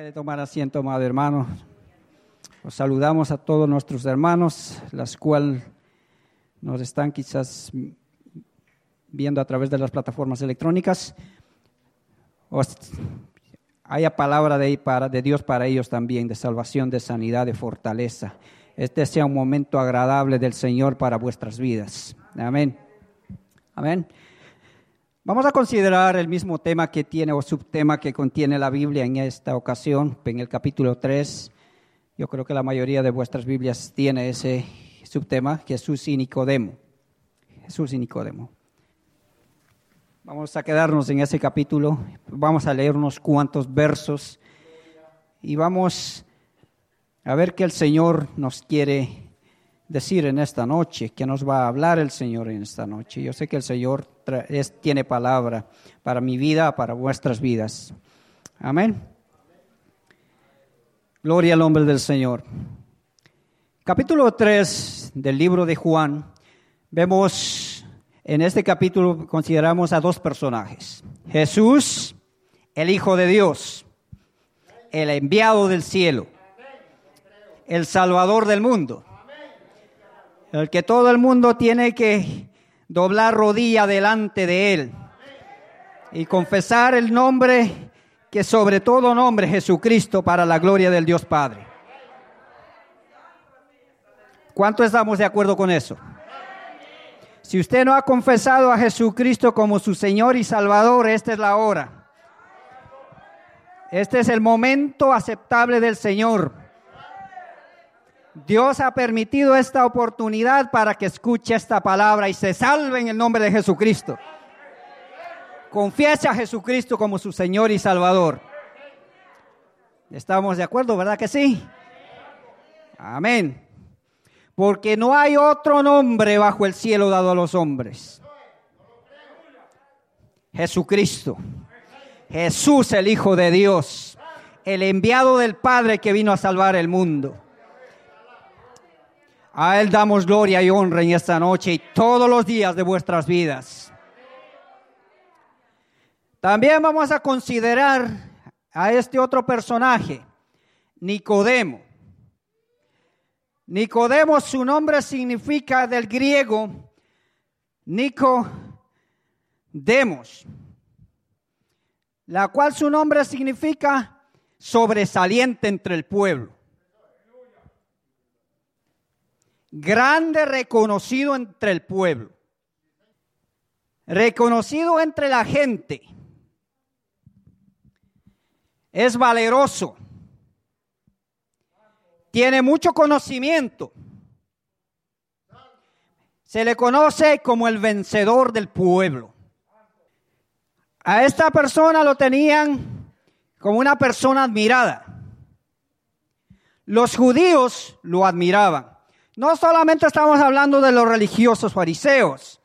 Puede tomar asiento, amado hermano. Os saludamos a todos nuestros hermanos, las cuales nos están quizás viendo a través de las plataformas electrónicas. Os, haya palabra de, para, de Dios para ellos también, de salvación, de sanidad, de fortaleza. Este sea un momento agradable del Señor para vuestras vidas. Amén. Amén. Vamos a considerar el mismo tema que tiene o subtema que contiene la Biblia en esta ocasión, en el capítulo 3. Yo creo que la mayoría de vuestras Biblias tiene ese subtema, Jesús y Nicodemo. Jesús y Nicodemo. Vamos a quedarnos en ese capítulo, vamos a leer unos cuantos versos y vamos a ver qué el Señor nos quiere decir en esta noche, que nos va a hablar el Señor en esta noche. Yo sé que el Señor tiene palabra para mi vida, para vuestras vidas. Amén. Gloria al nombre del Señor. Capítulo 3 del libro de Juan, vemos en este capítulo consideramos a dos personajes. Jesús, el Hijo de Dios, el enviado del cielo, el Salvador del mundo el que todo el mundo tiene que doblar rodilla delante de Él y confesar el nombre que sobre todo nombre Jesucristo para la gloria del Dios Padre. ¿Cuánto estamos de acuerdo con eso? Si usted no ha confesado a Jesucristo como su Señor y Salvador, esta es la hora. Este es el momento aceptable del Señor. Dios ha permitido esta oportunidad para que escuche esta palabra y se salve en el nombre de Jesucristo. Confiese a Jesucristo como su Señor y Salvador. ¿Estamos de acuerdo, verdad que sí? Amén. Porque no hay otro nombre bajo el cielo dado a los hombres. Jesucristo. Jesús el Hijo de Dios. El enviado del Padre que vino a salvar el mundo. A Él damos gloria y honra en esta noche y todos los días de vuestras vidas. También vamos a considerar a este otro personaje, Nicodemo. Nicodemo, su nombre significa del griego Nicodemos, la cual su nombre significa sobresaliente entre el pueblo. Grande reconocido entre el pueblo, reconocido entre la gente. Es valeroso, tiene mucho conocimiento. Se le conoce como el vencedor del pueblo. A esta persona lo tenían como una persona admirada. Los judíos lo admiraban. No solamente estamos hablando de los religiosos fariseos,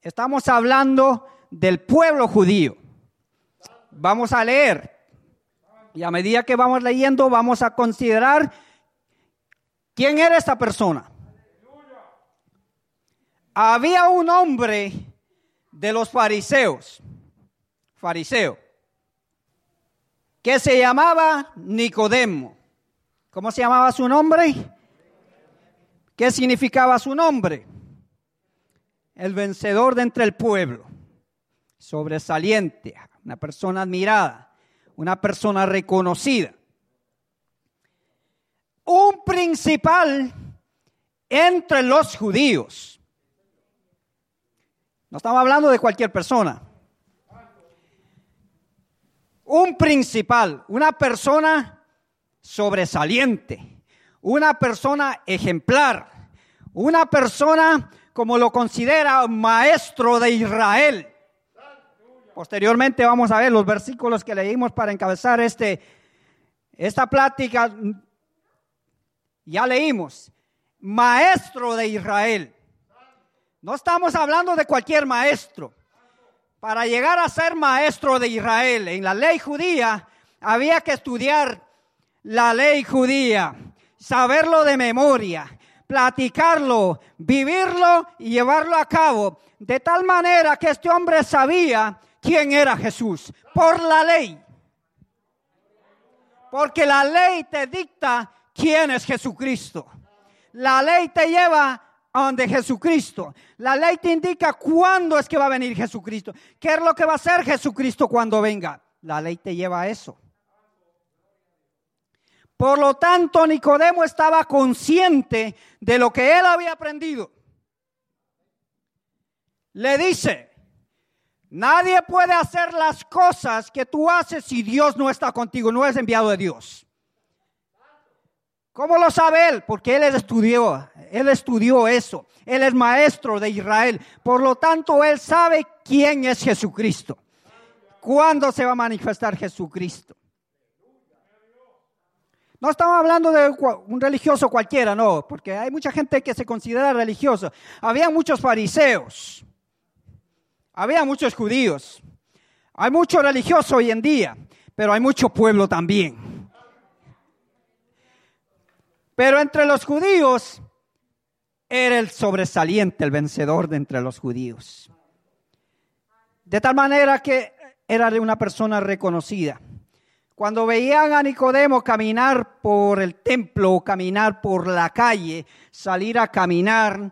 estamos hablando del pueblo judío. Vamos a leer y a medida que vamos leyendo vamos a considerar quién era esta persona. Había un hombre de los fariseos, fariseo, que se llamaba Nicodemo. ¿Cómo se llamaba su nombre? ¿Qué significaba su nombre? El vencedor de entre el pueblo, sobresaliente, una persona admirada, una persona reconocida. Un principal entre los judíos. No estamos hablando de cualquier persona. Un principal, una persona sobresaliente una persona ejemplar, una persona como lo considera maestro de Israel. Posteriormente vamos a ver los versículos que leímos para encabezar este, esta plática. Ya leímos, maestro de Israel. No estamos hablando de cualquier maestro. Para llegar a ser maestro de Israel en la ley judía, había que estudiar la ley judía saberlo de memoria, platicarlo, vivirlo y llevarlo a cabo, de tal manera que este hombre sabía quién era Jesús, por la ley. Porque la ley te dicta quién es Jesucristo. La ley te lleva a donde Jesucristo. La ley te indica cuándo es que va a venir Jesucristo. ¿Qué es lo que va a hacer Jesucristo cuando venga? La ley te lleva a eso. Por lo tanto, Nicodemo estaba consciente de lo que él había aprendido. Le dice, nadie puede hacer las cosas que tú haces si Dios no está contigo, no es enviado de Dios. ¿Cómo lo sabe él? Porque él estudió, él estudió eso. Él es maestro de Israel. Por lo tanto, él sabe quién es Jesucristo. ¿Cuándo se va a manifestar Jesucristo? No estamos hablando de un religioso cualquiera, no, porque hay mucha gente que se considera religiosa. Había muchos fariseos, había muchos judíos, hay mucho religioso hoy en día, pero hay mucho pueblo también. Pero entre los judíos era el sobresaliente, el vencedor de entre los judíos. De tal manera que era una persona reconocida. Cuando veían a Nicodemo caminar por el templo caminar por la calle, salir a caminar,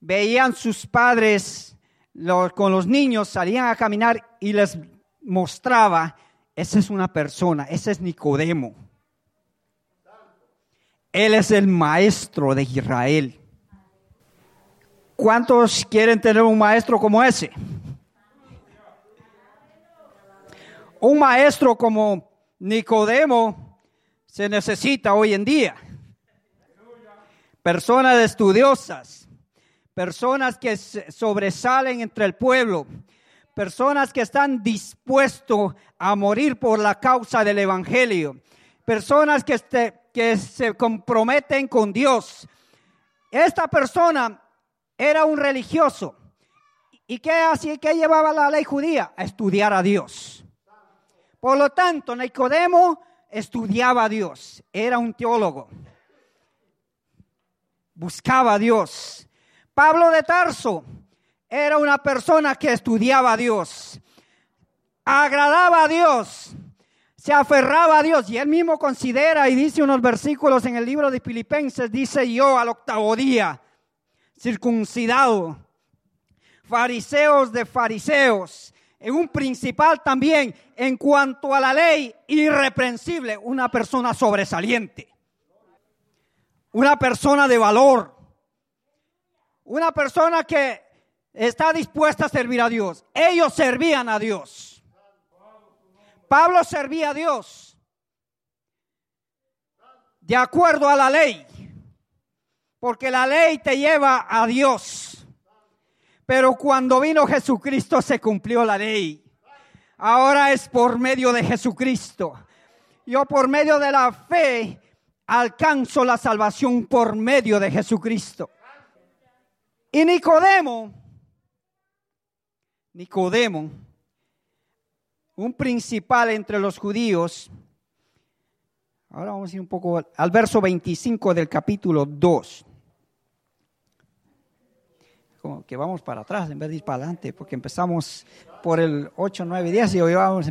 veían sus padres con los niños, salían a caminar y les mostraba, esa es una persona, ese es Nicodemo. Él es el maestro de Israel. ¿Cuántos quieren tener un maestro como ese? Un maestro como Nicodemo se necesita hoy en día. Personas estudiosas, personas que sobresalen entre el pueblo, personas que están dispuestos a morir por la causa del Evangelio, personas que, este, que se comprometen con Dios. Esta persona era un religioso. ¿Y qué hacía? ¿Qué llevaba la ley judía? A estudiar a Dios. Por lo tanto, Nicodemo estudiaba a Dios, era un teólogo, buscaba a Dios. Pablo de Tarso era una persona que estudiaba a Dios, agradaba a Dios, se aferraba a Dios y él mismo considera y dice unos versículos en el libro de Filipenses, dice yo al octavo día, circuncidado, fariseos de fariseos, en un principal también en cuanto a la ley, irreprensible, una persona sobresaliente, una persona de valor, una persona que está dispuesta a servir a Dios. Ellos servían a Dios. Pablo servía a Dios de acuerdo a la ley, porque la ley te lleva a Dios. Pero cuando vino Jesucristo se cumplió la ley. Ahora es por medio de Jesucristo. Yo por medio de la fe alcanzo la salvación por medio de Jesucristo. Y Nicodemo, Nicodemo, un principal entre los judíos, ahora vamos a ir un poco al verso 25 del capítulo 2 que vamos para atrás en vez de ir para adelante, porque empezamos por el 8, 9, 10 y hoy vamos,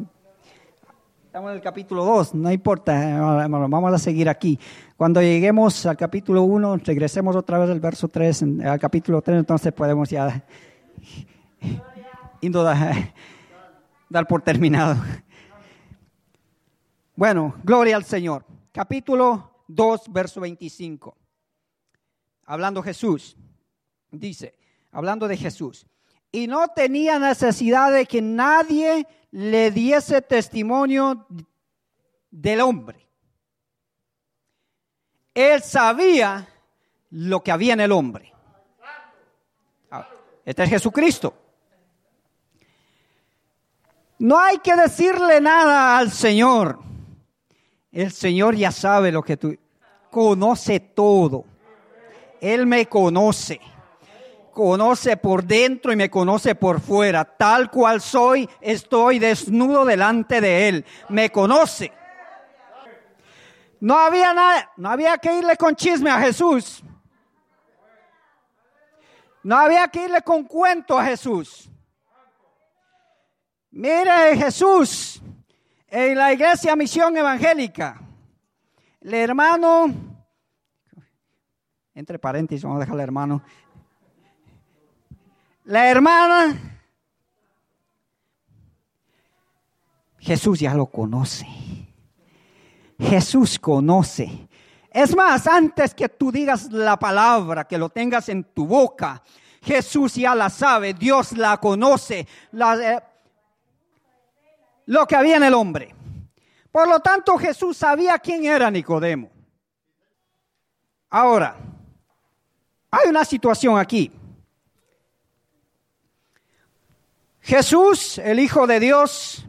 estamos en el capítulo 2, no importa, vamos a seguir aquí. Cuando lleguemos al capítulo 1, regresemos otra vez al verso 3, al capítulo 3, entonces podemos ya dar por terminado. Bueno, gloria al Señor. Capítulo 2, verso 25. Hablando Jesús, dice, hablando de Jesús, y no tenía necesidad de que nadie le diese testimonio del hombre. Él sabía lo que había en el hombre. Ah, este es Jesucristo. No hay que decirle nada al Señor. El Señor ya sabe lo que tú conoce todo. Él me conoce conoce por dentro y me conoce por fuera. Tal cual soy, estoy desnudo delante de Él. Me conoce. No había nada, no había que irle con chisme a Jesús. No había que irle con cuento a Jesús. Mire, Jesús En la iglesia Misión Evangélica, el hermano, entre paréntesis, vamos a dejar al hermano, la hermana, Jesús ya lo conoce. Jesús conoce. Es más, antes que tú digas la palabra, que lo tengas en tu boca, Jesús ya la sabe, Dios la conoce, eh, lo que había en el hombre. Por lo tanto, Jesús sabía quién era Nicodemo. Ahora, hay una situación aquí. Jesús, el Hijo de Dios,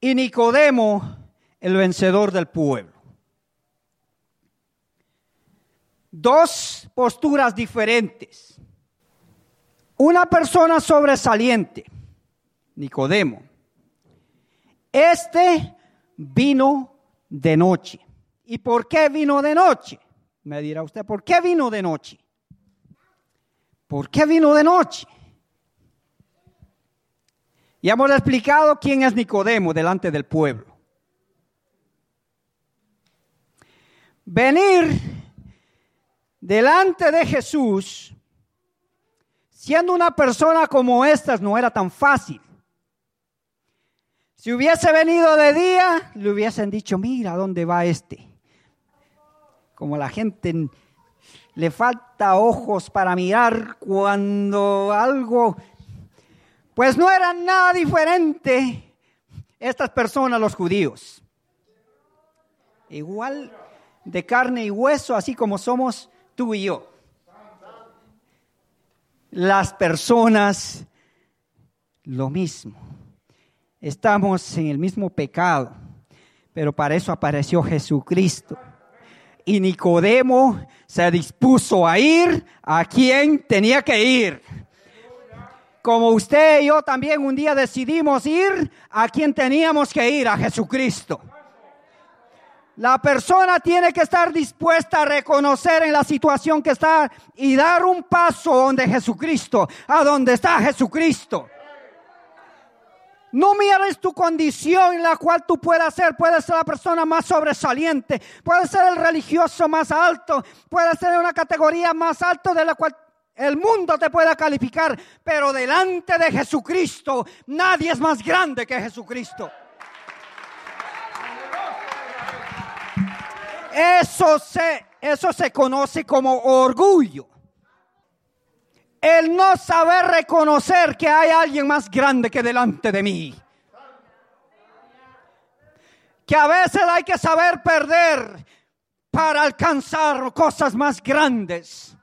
y Nicodemo, el vencedor del pueblo. Dos posturas diferentes. Una persona sobresaliente, Nicodemo. Este vino de noche. ¿Y por qué vino de noche? Me dirá usted, ¿por qué vino de noche? ¿Por qué vino de noche? Y hemos explicado quién es Nicodemo delante del pueblo. Venir delante de Jesús, siendo una persona como estas, no era tan fácil. Si hubiese venido de día, le hubiesen dicho, mira dónde va este. Como la gente le falta ojos para mirar cuando algo pues no eran nada diferente estas personas, los judíos. Igual de carne y hueso, así como somos tú y yo. Las personas, lo mismo. Estamos en el mismo pecado, pero para eso apareció Jesucristo. Y Nicodemo se dispuso a ir a quien tenía que ir como usted y yo también un día decidimos ir a quien teníamos que ir, a Jesucristo. La persona tiene que estar dispuesta a reconocer en la situación que está y dar un paso donde Jesucristo, a donde está Jesucristo. No mires tu condición en la cual tú puedas ser. Puedes ser la persona más sobresaliente. Puedes ser el religioso más alto. Puedes ser una categoría más alta de la cual el mundo te pueda calificar, pero delante de Jesucristo nadie es más grande que Jesucristo. Eso se, eso se conoce como orgullo. El no saber reconocer que hay alguien más grande que delante de mí. Que a veces hay que saber perder para alcanzar cosas más grandes.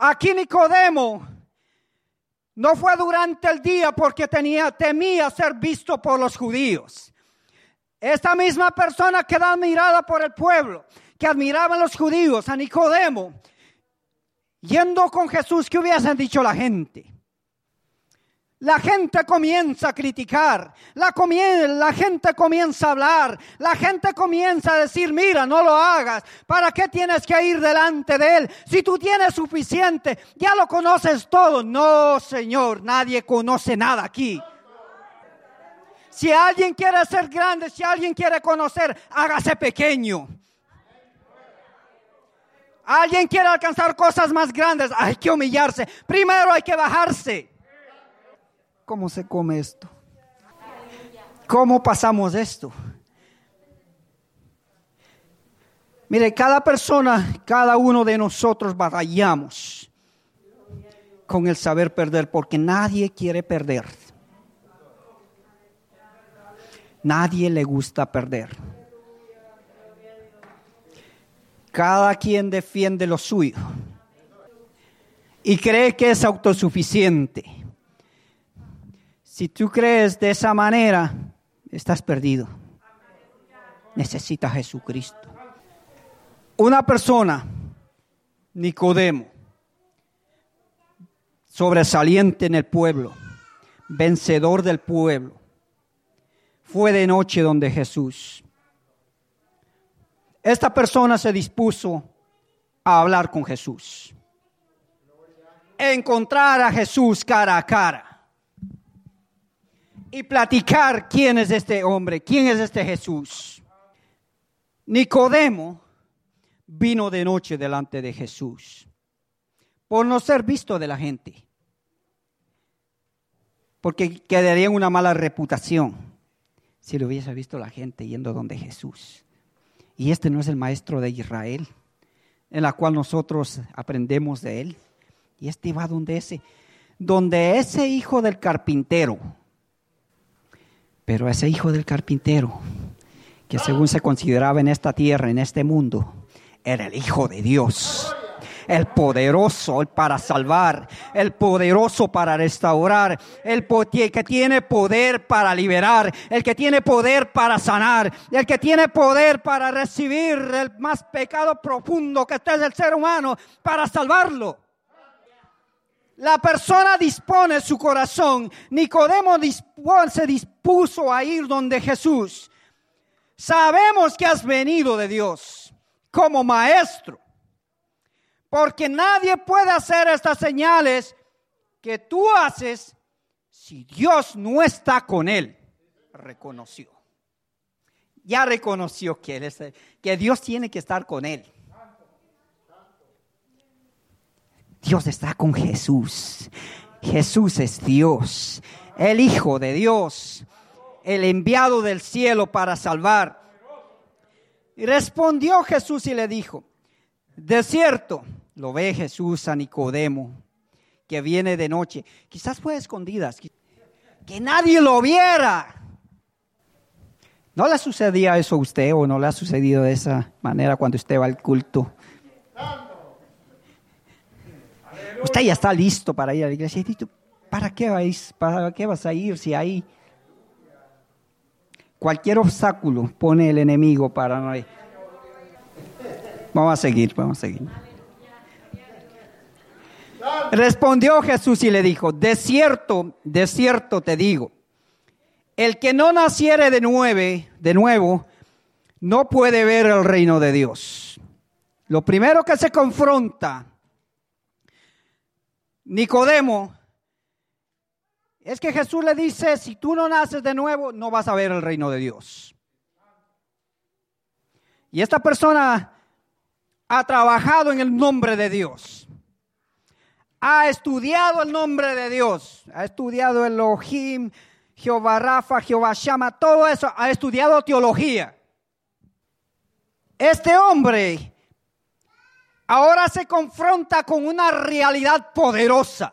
Aquí Nicodemo no fue durante el día porque tenía, temía ser visto por los judíos. Esta misma persona que da admirada por el pueblo, que admiraban los judíos, a Nicodemo, yendo con Jesús, ¿qué hubiesen dicho la gente? La gente comienza a criticar, la, la, gente comienza a hablar, la gente comienza a decir, mira, no lo hagas, ¿para qué tienes que ir delante de Él? Si tú tienes suficiente, ya lo conoces todo. No, Señor, nadie conoce nada aquí. Si alguien quiere ser grande, si alguien quiere conocer, hágase pequeño. Alguien quiere alcanzar cosas más grandes, hay que humillarse. Primero hay que bajarse. ¿Cómo se come esto? ¿Cómo pasamos esto? Mire, cada persona, cada uno de nosotros batallamos con el saber perder, porque nadie quiere perder. Nadie le gusta perder. Cada quien defiende lo suyo y cree que es autosuficiente. Si tú crees de esa manera, estás perdido. Necesitas a Jesucristo. Una persona, Nicodemo, sobresaliente en el pueblo, vencedor del pueblo, fue de noche donde Jesús. Esta persona se dispuso a hablar con Jesús, encontrar a Jesús cara a cara y platicar quién es este hombre, quién es este Jesús. Nicodemo vino de noche delante de Jesús por no ser visto de la gente, porque quedaría una mala reputación si lo hubiese visto la gente yendo donde Jesús. Y este no es el maestro de Israel, en la cual nosotros aprendemos de él. Y este va donde ese, donde ese hijo del carpintero, pero ese hijo del carpintero, que según se consideraba en esta tierra, en este mundo, era el hijo de Dios el poderoso para salvar, el poderoso para restaurar, el que tiene poder para liberar, el que tiene poder para sanar, el que tiene poder para recibir el más pecado profundo que esté del ser humano para salvarlo. La persona dispone su corazón. Nicodemo se dispuso a ir donde Jesús. Sabemos que has venido de Dios como maestro. Porque nadie puede hacer estas señales que tú haces si Dios no está con él. Reconoció. Ya reconoció que, que Dios tiene que estar con él. Dios está con Jesús. Jesús es Dios, el Hijo de Dios, el enviado del cielo para salvar. Y respondió Jesús y le dijo, de cierto, lo ve Jesús a Nicodemo, que viene de noche. Quizás fue a escondidas, que nadie lo viera. ¿No le sucedía eso a usted o no le ha sucedido de esa manera cuando usted va al culto? Usted ya está listo para ir a la iglesia. ¿Para qué, vais, ¿Para qué vas a ir si hay cualquier obstáculo pone el enemigo para no ir? Vamos a seguir, vamos a seguir. Respondió Jesús y le dijo, de cierto, de cierto te digo, el que no naciere de, nueve, de nuevo no puede ver el reino de Dios. Lo primero que se confronta Nicodemo es que Jesús le dice, si tú no naces de nuevo, no vas a ver el reino de Dios. Y esta persona ha trabajado en el nombre de Dios ha estudiado el nombre de Dios, ha estudiado Elohim, Jehová Rafa, Jehová Shama, todo eso, ha estudiado teología. Este hombre ahora se confronta con una realidad poderosa,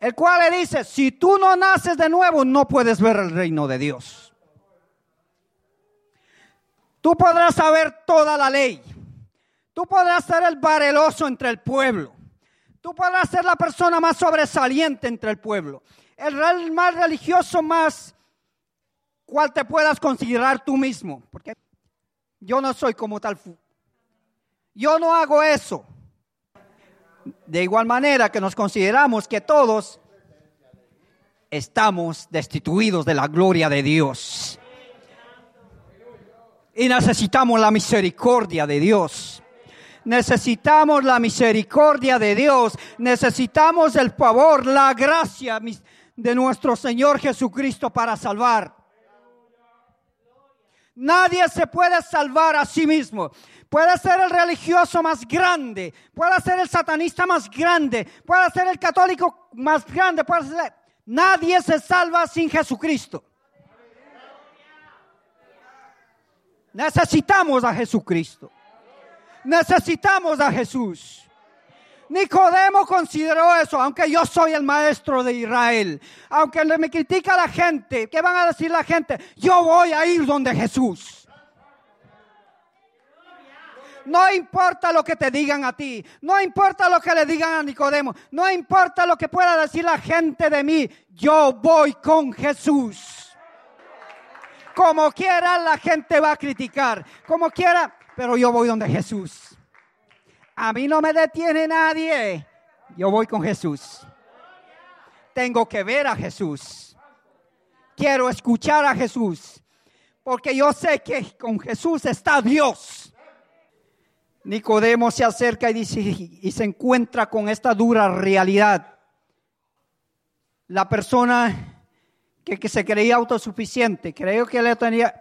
el cual le dice, si tú no naces de nuevo, no puedes ver el reino de Dios. Tú podrás saber toda la ley, Tú podrás ser el vareloso entre el pueblo. Tú podrás ser la persona más sobresaliente entre el pueblo. El más religioso más cual te puedas considerar tú mismo. Porque yo no soy como tal. Yo no hago eso. De igual manera que nos consideramos que todos estamos destituidos de la gloria de Dios. Y necesitamos la misericordia de Dios. Necesitamos la misericordia de Dios. Necesitamos el favor, la gracia de nuestro Señor Jesucristo para salvar. Nadie se puede salvar a sí mismo. Puede ser el religioso más grande, puede ser el satanista más grande, puede ser el católico más grande, puede ser... Nadie se salva sin Jesucristo. Necesitamos a Jesucristo. Necesitamos a Jesús. Nicodemo consideró eso, aunque yo soy el maestro de Israel, aunque me critica la gente, ¿qué van a decir la gente? Yo voy a ir donde Jesús. No importa lo que te digan a ti, no importa lo que le digan a Nicodemo, no importa lo que pueda decir la gente de mí, yo voy con Jesús. Como quiera la gente va a criticar, como quiera pero yo voy donde Jesús. A mí no me detiene nadie. Yo voy con Jesús. Tengo que ver a Jesús. Quiero escuchar a Jesús. Porque yo sé que con Jesús está Dios. Nicodemo se acerca y y se encuentra con esta dura realidad. la persona que, que se creía autosuficiente, creyó que le tenía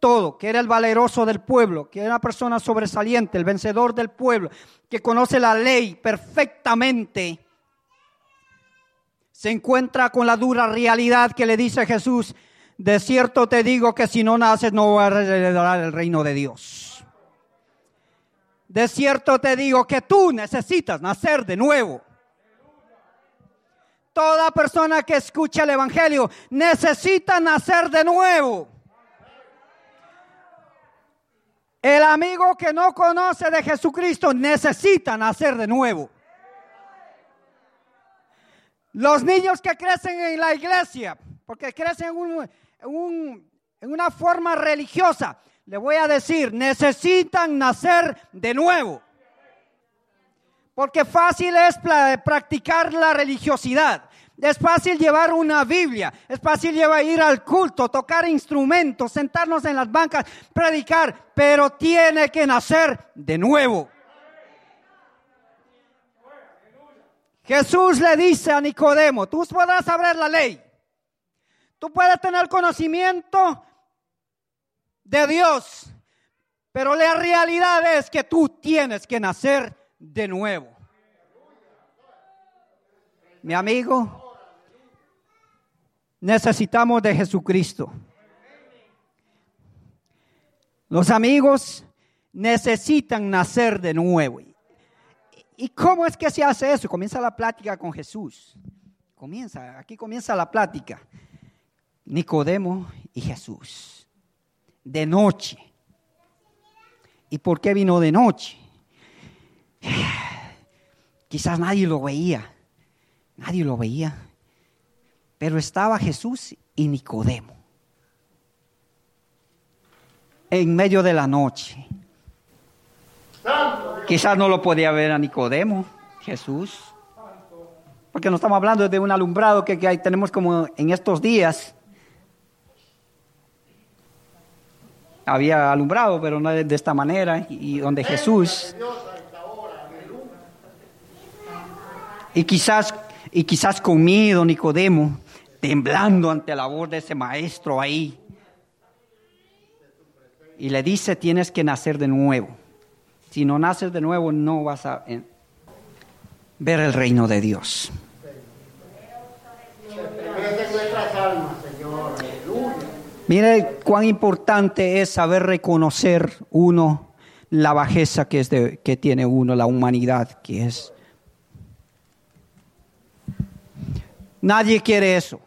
todo, que era el valeroso del pueblo, que era una persona sobresaliente, el vencedor del pueblo, que conoce la ley perfectamente, se encuentra con la dura realidad que le dice Jesús, de cierto te digo que si no naces no vas a heredar el reino de Dios. De cierto te digo que tú necesitas nacer de nuevo. Toda persona que escucha el Evangelio necesita nacer de nuevo. El amigo que no conoce de Jesucristo necesita nacer de nuevo. Los niños que crecen en la iglesia, porque crecen en, una forma religiosa, le voy a decir, necesitan nacer de nuevo. Porque fácil es practicar la religiosidad. Es fácil llevar una Biblia, es fácil llevar, ir al culto, tocar instrumentos, sentarnos en las bancas, predicar, pero tiene que nacer de nuevo. Jesús le dice a Nicodemo, tú podrás saber la ley, tú puedes tener conocimiento de Dios, pero la realidad es que tú tienes que nacer de nuevo. Mi amigo, necesitamos de Jesucristo. Los amigos necesitan nacer de nuevo. ¿Y cómo es que se hace eso? Comienza la plática con Jesús. Comienza, aquí comienza la plática. Nicodemo y Jesús. De noche. ¿Y por qué vino de noche? Quizás nadie lo veía. Nadie lo veía. Pero estaba Jesús y Nicodemo en medio de la noche. Quizás no lo podía ver a Nicodemo, Jesús, porque no estamos hablando de un alumbrado que, que tenemos como en estos días. Había alumbrado, pero no de esta manera, y donde Jesús... Y quizás, y quizás con miedo, Nicodemo, temblando ante la voz de ese maestro ahí. Y le dice, tienes que nacer de nuevo. Si no naces de nuevo, no vas a eh, ver el reino de Dios. Mire cuán importante es saber reconocer uno la bajeza que, es de, que tiene uno, la humanidad que es. Nadie quiere eso.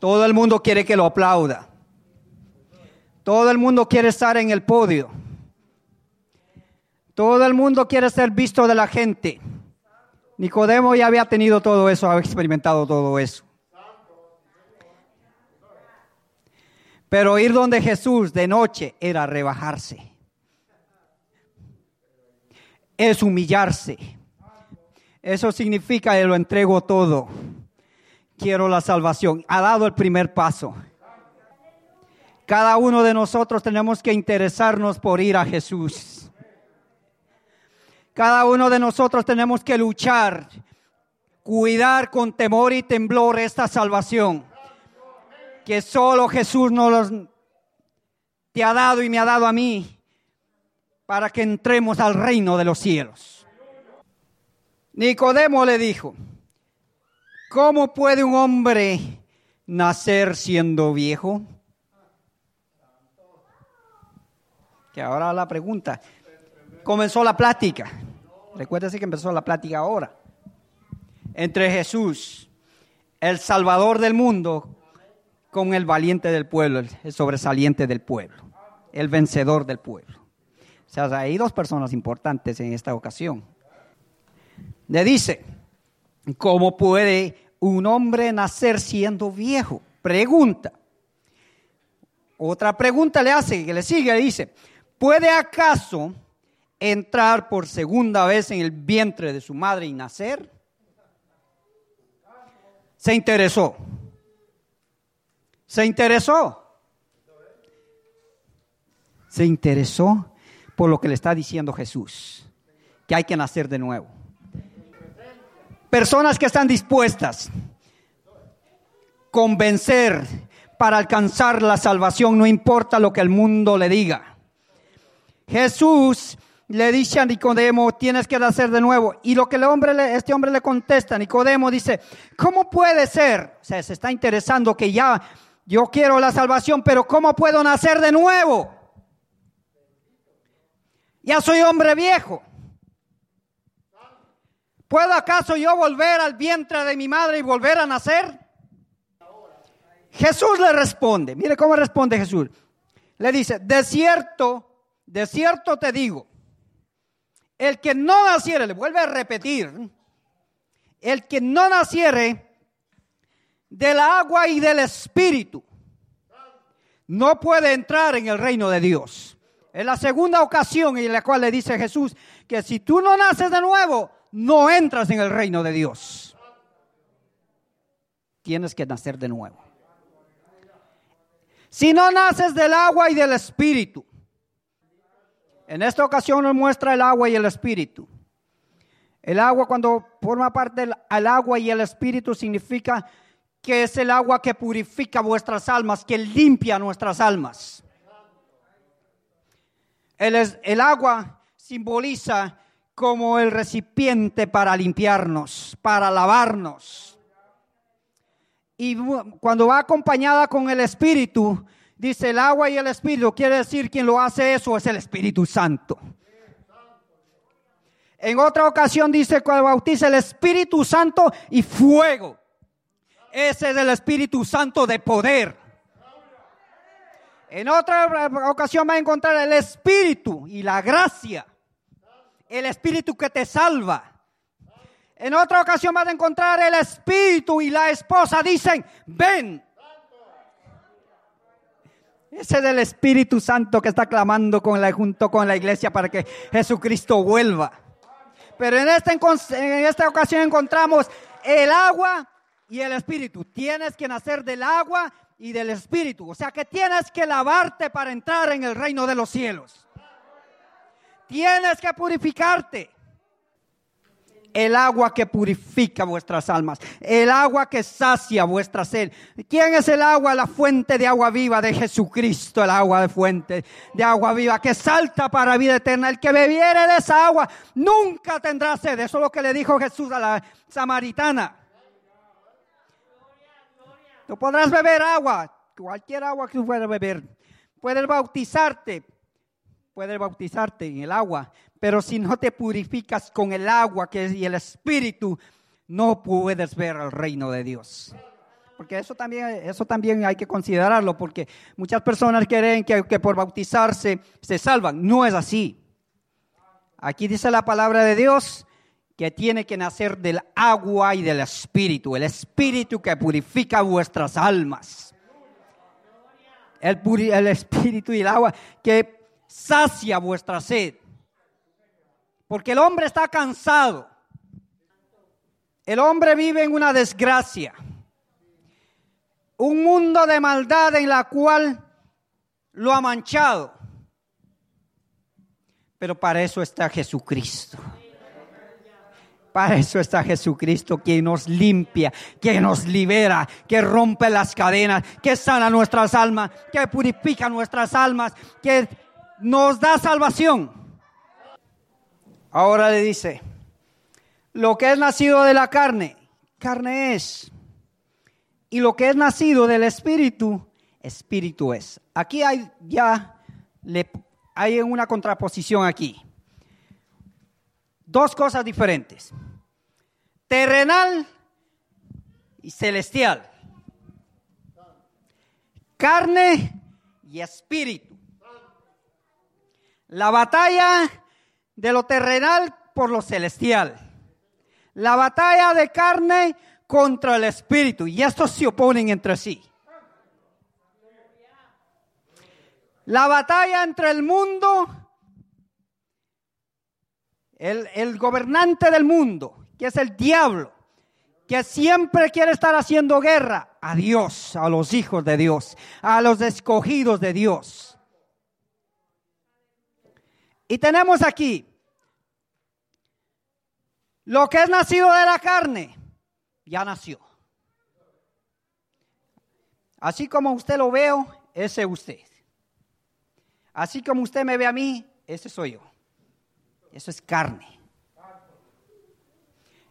Todo el mundo quiere que lo aplauda. Todo el mundo quiere estar en el podio. Todo el mundo quiere ser visto de la gente. Nicodemo ya había tenido todo eso, había experimentado todo eso. Pero ir donde Jesús de noche era rebajarse. Es humillarse. Eso significa que lo entrego todo quiero la salvación. Ha dado el primer paso. Cada uno de nosotros tenemos que interesarnos por ir a Jesús. Cada uno de nosotros tenemos que luchar, cuidar con temor y temblor esta salvación. Que solo Jesús nos te ha dado y me ha dado a mí para que entremos al reino de los cielos. Nicodemo le dijo, ¿Cómo puede un hombre nacer siendo viejo? Que ahora la pregunta. Comenzó la plática. Recuérdese que empezó la plática ahora. Entre Jesús, el Salvador del mundo, con el valiente del pueblo, el sobresaliente del pueblo, el vencedor del pueblo. O sea, hay dos personas importantes en esta ocasión. Le dice, ¿Cómo puede un hombre nacer siendo viejo? Pregunta. Otra pregunta le hace, que le sigue, le dice, ¿puede acaso entrar por segunda vez en el vientre de su madre y nacer? Se interesó. Se interesó. Se interesó por lo que le está diciendo Jesús, que hay que nacer de nuevo. Personas que están dispuestas a convencer para alcanzar la salvación, no importa lo que el mundo le diga. Jesús le dice a Nicodemo, tienes que nacer de nuevo. Y lo que este hombre le contesta, Nicodemo dice, ¿cómo puede ser? O sea, se está interesando que ya yo quiero la salvación, pero ¿cómo puedo nacer de nuevo? Ya soy hombre viejo. ¿Puedo acaso yo volver al vientre de mi madre y volver a nacer? Jesús le responde, mire cómo responde Jesús. Le dice, de cierto, de cierto te digo, el que no naciere, le vuelve a repetir, el que no naciere del agua y del espíritu, no puede entrar en el reino de Dios. Es la segunda ocasión en la cual le dice Jesús que si tú no naces de nuevo, no entras en el reino de Dios. Tienes que nacer de nuevo. Si no naces del agua y del espíritu, en esta ocasión nos muestra el agua y el espíritu. El agua cuando forma parte del agua y el espíritu significa que es el agua que purifica vuestras almas, que limpia nuestras almas. El, agua simboliza como el recipiente para limpiarnos, para lavarnos. Y cuando va acompañada con el Espíritu, dice el agua y el Espíritu, quiere decir quien lo hace eso es el Espíritu Santo. En otra ocasión dice cuando bautiza el Espíritu Santo y fuego. Ese es el Espíritu Santo de poder. En otra ocasión va a encontrar el Espíritu y la gracia el Espíritu que te salva. En otra ocasión vas a encontrar el Espíritu y la esposa dicen, ven. Ese es el Espíritu Santo que está clamando con la, junto con la iglesia para que Jesucristo vuelva. Pero en esta, en esta ocasión encontramos el agua y el Espíritu. Tienes que nacer del agua y del Espíritu. O sea que tienes que lavarte para entrar en el reino de los cielos. Tienes que purificarte. El agua que purifica vuestras almas, el agua que sacia vuestra sed. ¿Quién es el agua? La fuente de agua viva de Jesucristo, el agua de fuente de agua viva que salta para vida eterna. El que bebiere de esa agua nunca tendrá sed. Eso es lo que le dijo Jesús a la samaritana. Tú podrás beber agua, cualquier agua que tú puedas beber. Puedes bautizarte, puedes bautizarte en el agua, pero si no te purificas con el agua que es, y el espíritu, no puedes ver el reino de Dios. Porque eso también, eso también hay que considerarlo, porque muchas personas creen que, que por bautizarse se salvan. No es así. Aquí dice la palabra de Dios que tiene que nacer del agua y del espíritu, el espíritu que purifica vuestras almas. El, el espíritu y el agua que sacia vuestra sed. Porque el hombre está cansado. El hombre vive en una desgracia. Un mundo de maldad en la cual lo ha manchado. Pero para eso está Jesucristo. Para eso está Jesucristo, quien nos limpia, que nos libera, que rompe las cadenas, que sana nuestras almas, que purifica nuestras almas, que nos da salvación. Ahora le dice, lo que es nacido de la carne, carne es. Y lo que es nacido del espíritu, espíritu es. Aquí hay ya, le, hay una contraposición aquí. Dos cosas diferentes. Terrenal y celestial. Carne y espíritu. La batalla de lo terrenal por lo celestial. La batalla de carne contra el espíritu. Y estos se oponen entre sí. La batalla entre el mundo, el, gobernante del mundo, que es el diablo, que siempre quiere estar haciendo guerra a Dios, a los hijos de Dios, a los escogidos de Dios. Y tenemos aquí Lo que es nacido de la carne, ya nació. Así como usted lo veo, ese es usted. Así como usted me ve a mí, ese soy yo. Eso es carne.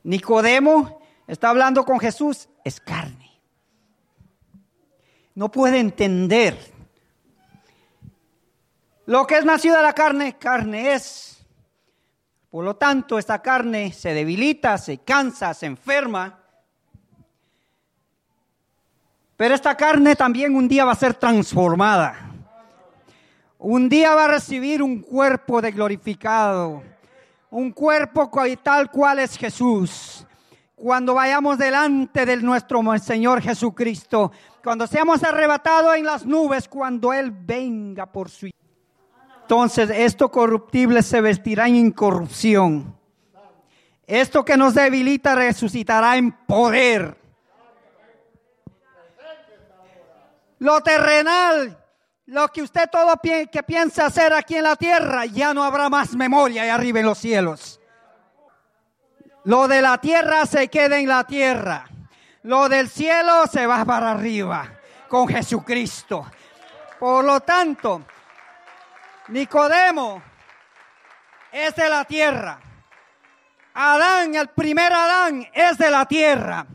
Nicodemo está hablando con Jesús, es carne. No puede entender. Lo que es nacido de la carne, carne es. Por lo tanto, esta carne se debilita, se cansa, se enferma. Pero esta carne también un día va a ser transformada. Un día va a recibir un cuerpo de glorificado un cuerpo tal cual es Jesús. Cuando vayamos delante de nuestro Señor Jesucristo, cuando seamos arrebatados en las nubes, cuando Él venga por su... Entonces esto corruptible se vestirá en incorrupción. Esto que nos debilita resucitará en poder. Lo terrenal lo que usted todo que piensa hacer aquí en la tierra, ya no habrá más memoria ahí arriba en los cielos. Lo de la tierra se queda en la tierra. Lo del cielo se va para arriba con Jesucristo. Por lo tanto, Nicodemo es de la tierra. Adán, el primer Adán, es de la tierra.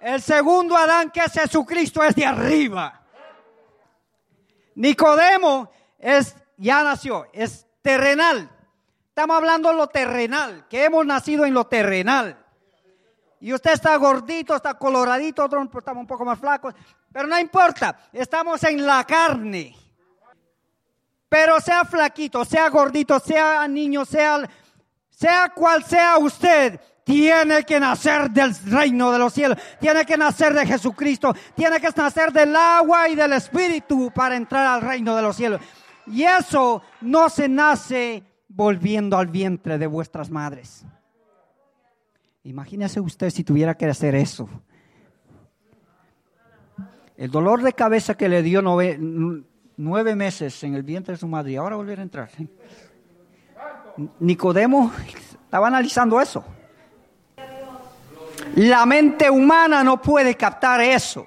El segundo Adán, que es Jesucristo, es de arriba. Nicodemo es, ya nació, es terrenal. Estamos hablando de lo terrenal, que hemos nacido en lo terrenal. Y usted está gordito, está coloradito, otros estamos un poco más flacos, pero no importa, estamos en la carne. Pero sea flaquito, sea gordito, sea niño, sea, sea cual sea usted, tiene que nacer del reino de los cielos, tiene que nacer de Jesucristo, tiene que nacer del agua y del Espíritu para entrar al reino de los cielos. Y eso no se nace volviendo al vientre de vuestras madres. Imagínese usted si tuviera que hacer eso. El dolor de cabeza que le dio nueve, meses en el vientre de su madre y ahora volver a entrar. Nicodemo estaba analizando eso. La mente humana no puede captar eso.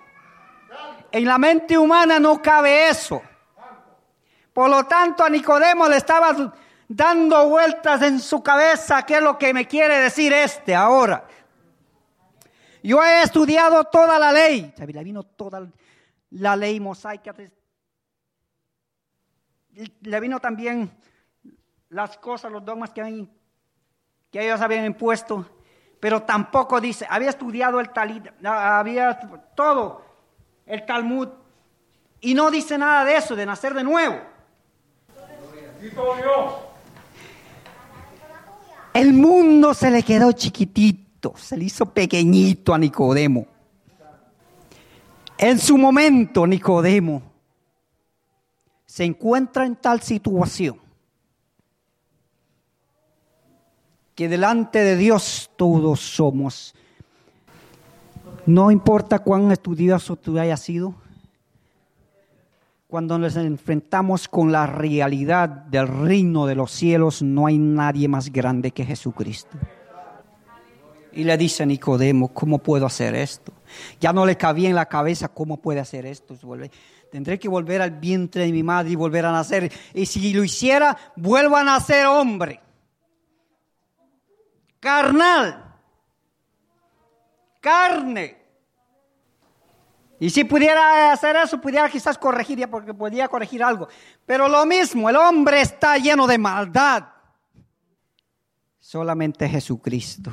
En la mente humana no cabe eso. Por lo tanto, a Nicodemo le estaba dando vueltas en su cabeza qué es lo que me quiere decir este ahora. Yo he estudiado toda la ley. Le vino toda la ley mosaica. Le vino también las cosas, los dogmas que, que ellos habían impuesto pero tampoco dice, había estudiado el Talit, había todo el Talmud, y no dice nada de eso, de nacer de nuevo. El mundo se le quedó chiquitito, se le hizo pequeñito a Nicodemo. En su momento, Nicodemo se encuentra en tal situación que delante de Dios todos somos. No importa cuán estudioso tú hayas sido, cuando nos enfrentamos con la realidad del reino de los cielos, no hay nadie más grande que Jesucristo. Y le dice a Nicodemo, ¿cómo puedo hacer esto? Ya no le cabía en la cabeza cómo puede hacer esto. Tendré que volver al vientre de mi madre y volver a nacer. Y si lo hiciera, vuelvo a nacer hombre carnal, carne. Y si pudiera hacer eso, pudiera quizás corregir, porque podía corregir algo. Pero lo mismo, el hombre está lleno de maldad. Solamente Jesucristo.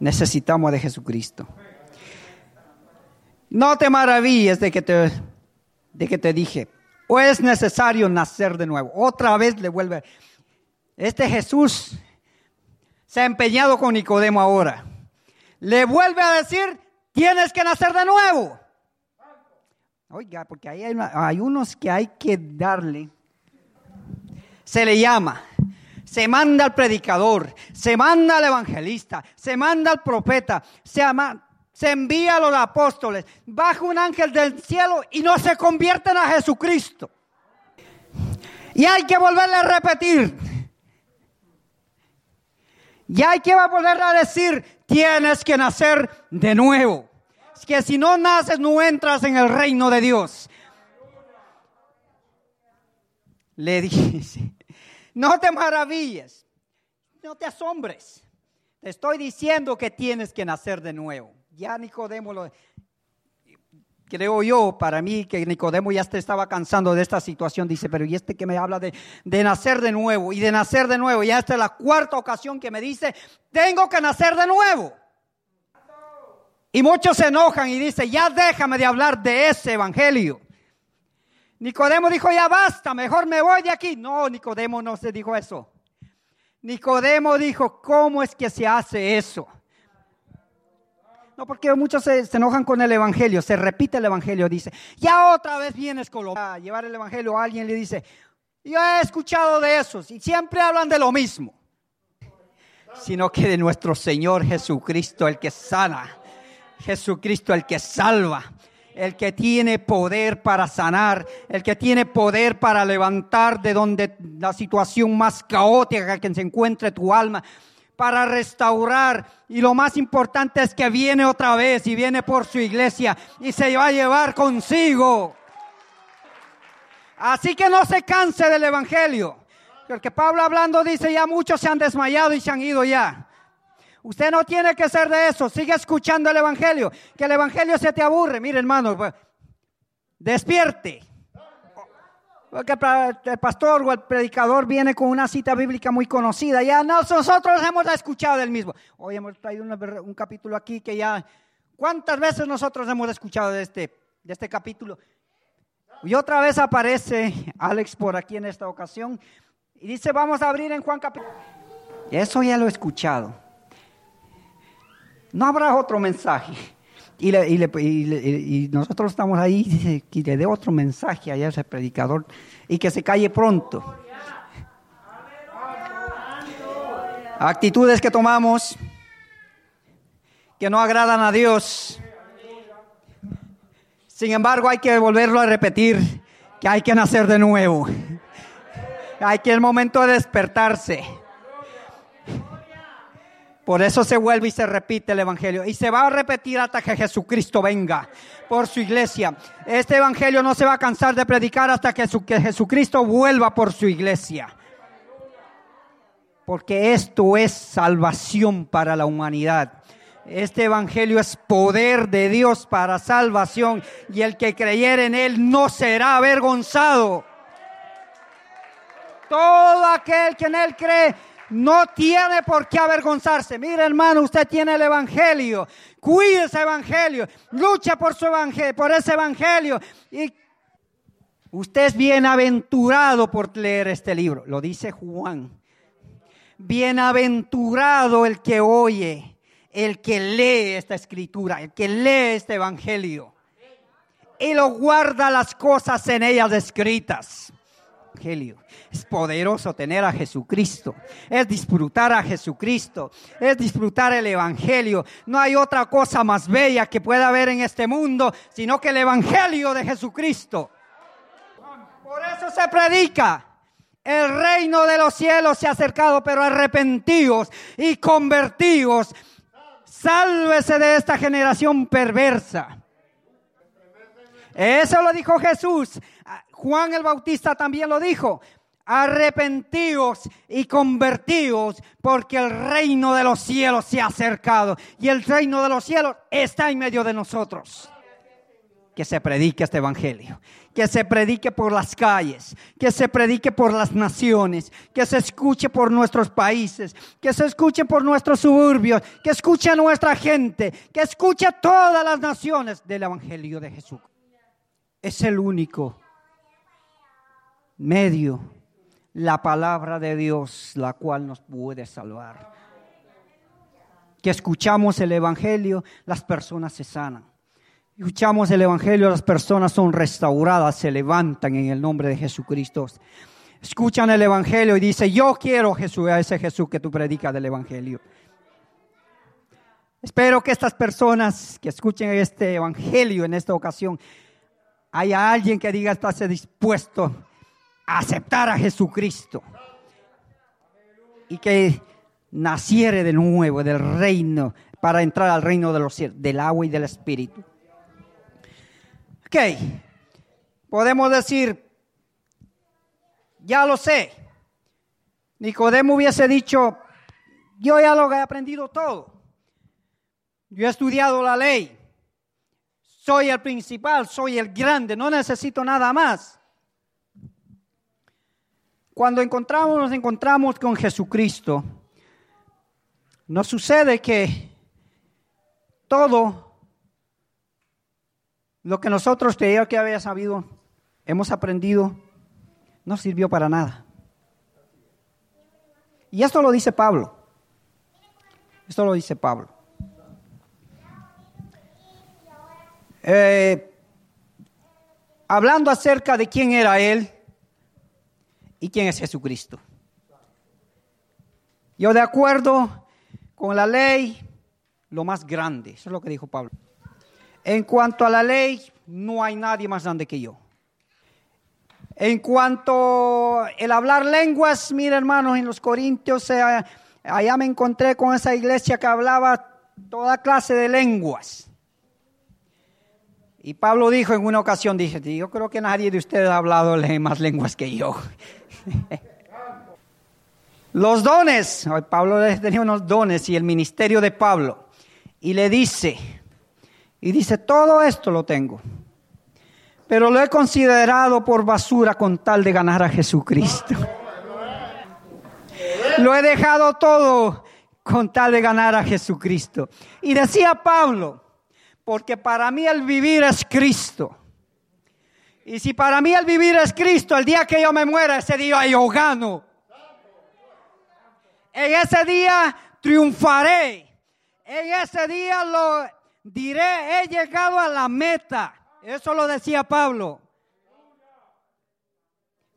Necesitamos de Jesucristo. No te maravilles de que te, de que te dije, o es necesario nacer de nuevo. Otra vez le vuelve. Este Jesús se ha empeñado con Nicodemo ahora. Le vuelve a decir, tienes que nacer de nuevo. Oiga, porque ahí hay, hay unos que hay que darle. Se le llama, se manda al predicador, se manda al evangelista, se manda al profeta, se, se envía a los apóstoles, baja un ángel del cielo y no se convierten a Jesucristo. Y hay que volverle a repetir, Y hay que volver a decir, tienes que nacer de nuevo. Es que si no naces, no entras en el reino de Dios. Le dice, no te maravilles, no te asombres. Te estoy diciendo que tienes que nacer de nuevo. Ya Nicodemo lo, creo yo, para mí, que Nicodemo ya estaba cansando de esta situación, dice, pero ¿y este que me habla de, de, nacer de nuevo y de nacer de nuevo? Ya esta es la cuarta ocasión que me dice, tengo que nacer de nuevo. Y muchos se enojan y dicen, ya déjame de hablar de ese evangelio. Nicodemo dijo, ya basta, mejor me voy de aquí. No, Nicodemo no se dijo eso. Nicodemo dijo, ¿cómo es que se hace eso? No, porque muchos se, enojan con el Evangelio, se repite el Evangelio, dice, ya otra vez vienes. A llevar el Evangelio a alguien le dice, yo he escuchado de esos y siempre hablan de lo mismo, sino que de nuestro Señor Jesucristo, el que sana, Jesucristo, el que salva, el que tiene poder para sanar, el que tiene poder para levantar de donde la situación más caótica que se encuentre tu alma, para restaurar. Y lo más importante es que viene otra vez y viene por su iglesia y se va a llevar consigo. Así que no se canse del Evangelio. Porque Pablo hablando dice, ya muchos se han desmayado y se han ido ya. Usted no tiene que ser de eso. Sigue escuchando el Evangelio. Que el Evangelio se te aburre. Mire hermano, pues, despierte. Porque el pastor o el predicador viene con una cita bíblica muy conocida. Ya nosotros hemos escuchado del mismo. Hoy hemos traído un, capítulo aquí que ya... ¿Cuántas veces nosotros hemos escuchado de este, de este capítulo? Y otra vez aparece Alex por aquí en esta ocasión y dice, vamos a abrir en Juan capítulo. Eso ya lo he escuchado. No habrá otro mensaje. Y, nosotros estamos ahí y le dé otro mensaje a ese predicador y que se calle pronto. Actitudes que tomamos que no agradan a Dios. Sin embargo, hay que volverlo a repetir, que hay que nacer de nuevo. Hay que el momento de despertarse. Por eso se vuelve y se repite el Evangelio. Y se va a repetir hasta que Jesucristo venga por su iglesia. Este Evangelio no se va a cansar de predicar hasta que, Jesucristo vuelva por su iglesia. Porque esto es salvación para la humanidad. Este evangelio es poder de Dios para salvación y el que creyere en él no será avergonzado. Todo aquel que en él cree no tiene por qué avergonzarse. Mire, hermano, usted tiene el evangelio. Cuide ese evangelio. Lucha por su evangelio, por ese evangelio. Y usted es bienaventurado por leer este libro. Lo dice Juan. Bienaventurado el que oye, el que lee esta escritura, el que lee este evangelio. Y lo guarda las cosas en ellas escritas. Evangelio. Es poderoso tener a Jesucristo. Es disfrutar a Jesucristo. Es disfrutar el Evangelio. No hay otra cosa más bella que pueda haber en este mundo, sino que el Evangelio de Jesucristo. Por eso se predica. El reino de los cielos se ha acercado, pero arrepentidos y convertidos. Sálvese de esta generación perversa. Eso lo dijo Jesús. Juan el Bautista también lo dijo arrepentidos y convertidos, porque el reino de los cielos se ha acercado y el reino de los cielos está en medio de nosotros. Que se predique este evangelio, que se predique por las calles, que se predique por las naciones, que se escuche por nuestros países, que se escuche por nuestros suburbios, que escuche a nuestra gente, que escuche a todas las naciones del evangelio de Jesús. Es el único medio la palabra de Dios, la cual nos puede salvar. Que escuchamos el Evangelio, las personas se sanan. Escuchamos el Evangelio, las personas son restauradas, se levantan en el nombre de Jesucristo. Escuchan el Evangelio y dicen, yo quiero Jesús, a ese Jesús que tú predicas del Evangelio. Espero que estas personas que escuchen este Evangelio en esta ocasión, haya alguien que diga, estás dispuesto aceptar a Jesucristo. Y que naciere de nuevo del reino, para entrar al reino de los cielos, del agua y del espíritu. Ok, podemos decir, ya lo sé. Nicodemo hubiese dicho, yo ya lo he aprendido todo. Yo he estudiado la ley. Soy el principal, soy el grande, no necesito nada más. Cuando encontramos, nos encontramos con Jesucristo, nos sucede que todo lo que nosotros creíamos que había sabido, hemos aprendido, no sirvió para nada. Y esto lo dice Pablo. Esto lo dice Pablo. Eh, hablando acerca de quién era Él y quién es Jesucristo. Yo de acuerdo con la ley, lo más grande, eso es lo que dijo Pablo. En cuanto a la ley, no hay nadie más grande que yo. En cuanto el hablar lenguas, mira hermanos, en los Corintios, eh, allá me encontré con esa iglesia que hablaba toda clase de lenguas. Y Pablo dijo en una ocasión, dice, yo creo que nadie de ustedes ha hablado más lenguas que yo. Los dones, Pablo tenía unos dones y el ministerio de Pablo. Y le dice, y dice, todo esto lo tengo, pero lo he considerado por basura con tal de ganar a Jesucristo. Lo he dejado todo con tal de ganar a Jesucristo. Y decía Pablo, porque para mí el vivir es Cristo. Y si para mí el vivir es Cristo, el día que yo me muera, ese día yo gano. En ese día triunfaré. En ese día lo diré, he llegado a la meta. Eso lo decía Pablo.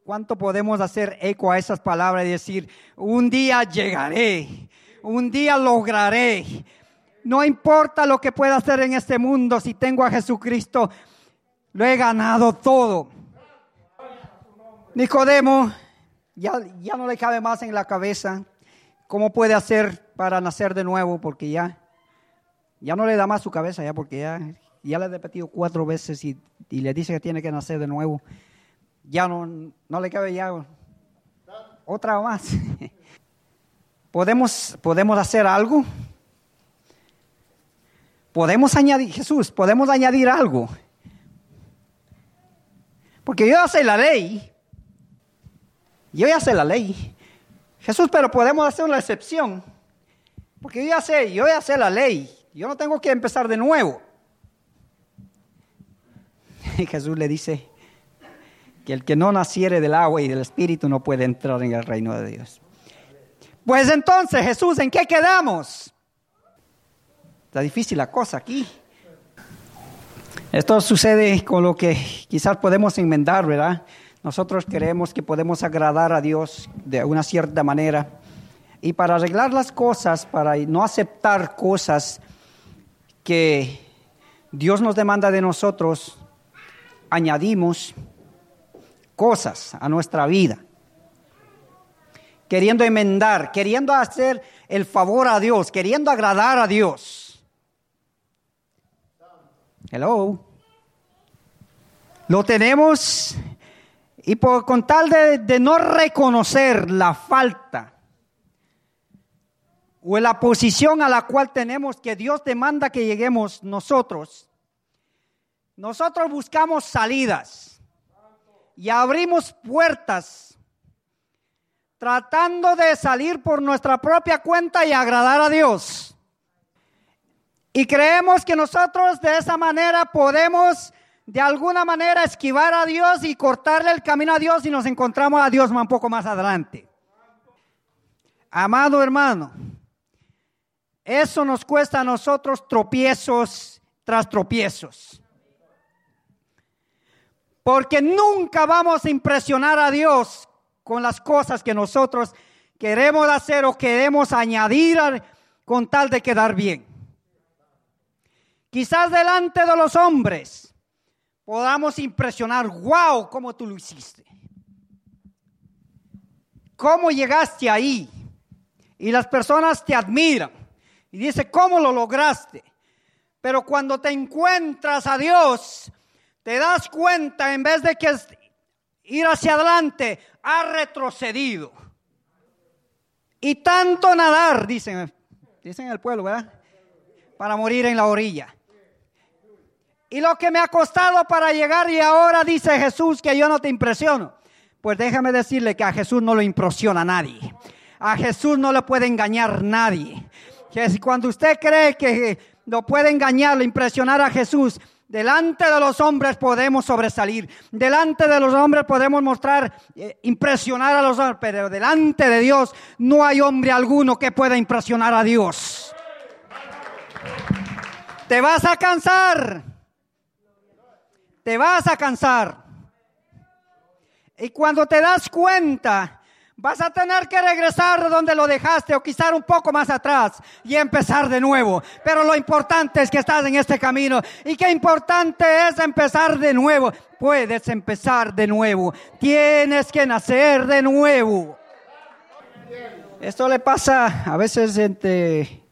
¿Cuánto podemos hacer eco a esas palabras y decir, un día llegaré, un día lograré, no importa lo que pueda hacer en este mundo, si tengo a Jesucristo, lo he ganado todo. Nicodemo, ya, ya no le cabe más en la cabeza cómo puede hacer para nacer de nuevo, porque ya, ya no le da más su cabeza, ya porque ya, ya le he repetido cuatro veces y, y le dice que tiene que nacer de nuevo. Ya no, no le cabe ya otra más. ¿Podemos, ¿Podemos hacer algo? podemos añadir, Jesús, podemos añadir algo. Porque yo ya sé la ley. Yo ya sé la ley. Jesús, pero podemos hacer una excepción. Porque yo ya sé, yo ya la ley. Yo no tengo que empezar de nuevo. Y Jesús le dice que el que no naciere del agua y del espíritu no puede entrar en el reino de Dios. Pues entonces, Jesús, ¿en qué quedamos? Está difícil la cosa aquí. Esto sucede con lo que quizás podemos enmendar, ¿verdad? Nosotros creemos que podemos agradar a Dios de una cierta manera. Y para arreglar las cosas, para no aceptar cosas que Dios nos demanda de nosotros, añadimos cosas a nuestra vida. Queriendo enmendar, queriendo hacer el favor a Dios, queriendo agradar a Dios. Hello. Lo tenemos y por con tal de, de no reconocer la falta o la posición a la cual tenemos que Dios demanda que lleguemos nosotros, nosotros buscamos salidas y abrimos puertas tratando de salir por nuestra propia cuenta y agradar a Dios. Y creemos que nosotros de esa manera podemos de alguna manera esquivar a Dios y cortarle el camino a Dios y nos encontramos a Dios un poco más adelante. Amado hermano, eso nos cuesta a nosotros tropiezos tras tropiezos. Porque nunca vamos a impresionar a Dios con las cosas que nosotros queremos hacer o queremos añadir con tal de quedar bien. Quizás delante de los hombres podamos impresionar, wow, cómo tú lo hiciste. ¿Cómo llegaste ahí? y las personas te admiran y dice, ¿cómo lo lograste? Pero cuando te encuentras a Dios, te das cuenta, en vez de que ir hacia adelante, ha retrocedido. Y tanto nadar, dicen, dicen en el pueblo, ¿verdad? Para morir en la orilla. Y lo que me ha costado para llegar y ahora dice Jesús que yo no te impresiono. Pues déjame decirle que a Jesús no lo impresiona nadie. A Jesús no le puede engañar nadie. Que cuando usted cree que lo puede engañar, impresionar a Jesús, delante de los hombres podemos sobresalir. Delante de los hombres podemos mostrar, eh, impresionar a los hombres, pero delante de Dios no hay hombre alguno que pueda impresionar a Dios. Te vas a cansar. Te vas a cansar. Y cuando te das cuenta, vas a tener que regresar donde lo dejaste o quizás un poco más atrás y empezar de nuevo. Pero lo importante es que estás en este camino y qué importante es empezar de nuevo. Puedes empezar de nuevo. Tienes que nacer de nuevo. Esto le pasa a veces entre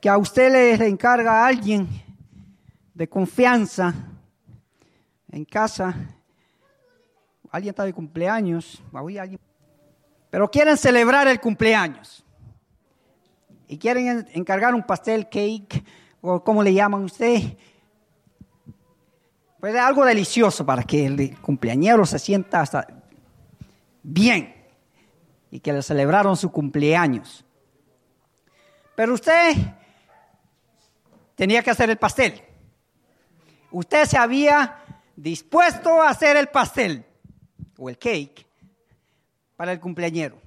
que a usted le encarga a alguien de confianza en casa alguien está de cumpleaños, pero quieren celebrar el cumpleaños y quieren encargar un pastel, cake, o como le llaman usted, pues algo delicioso para que el cumpleañero se sienta hasta bien y que le celebraron su cumpleaños. Pero usted tenía que hacer el pastel. Usted se había dispuesto a hacer el pastel o el cake para el cumpleañero.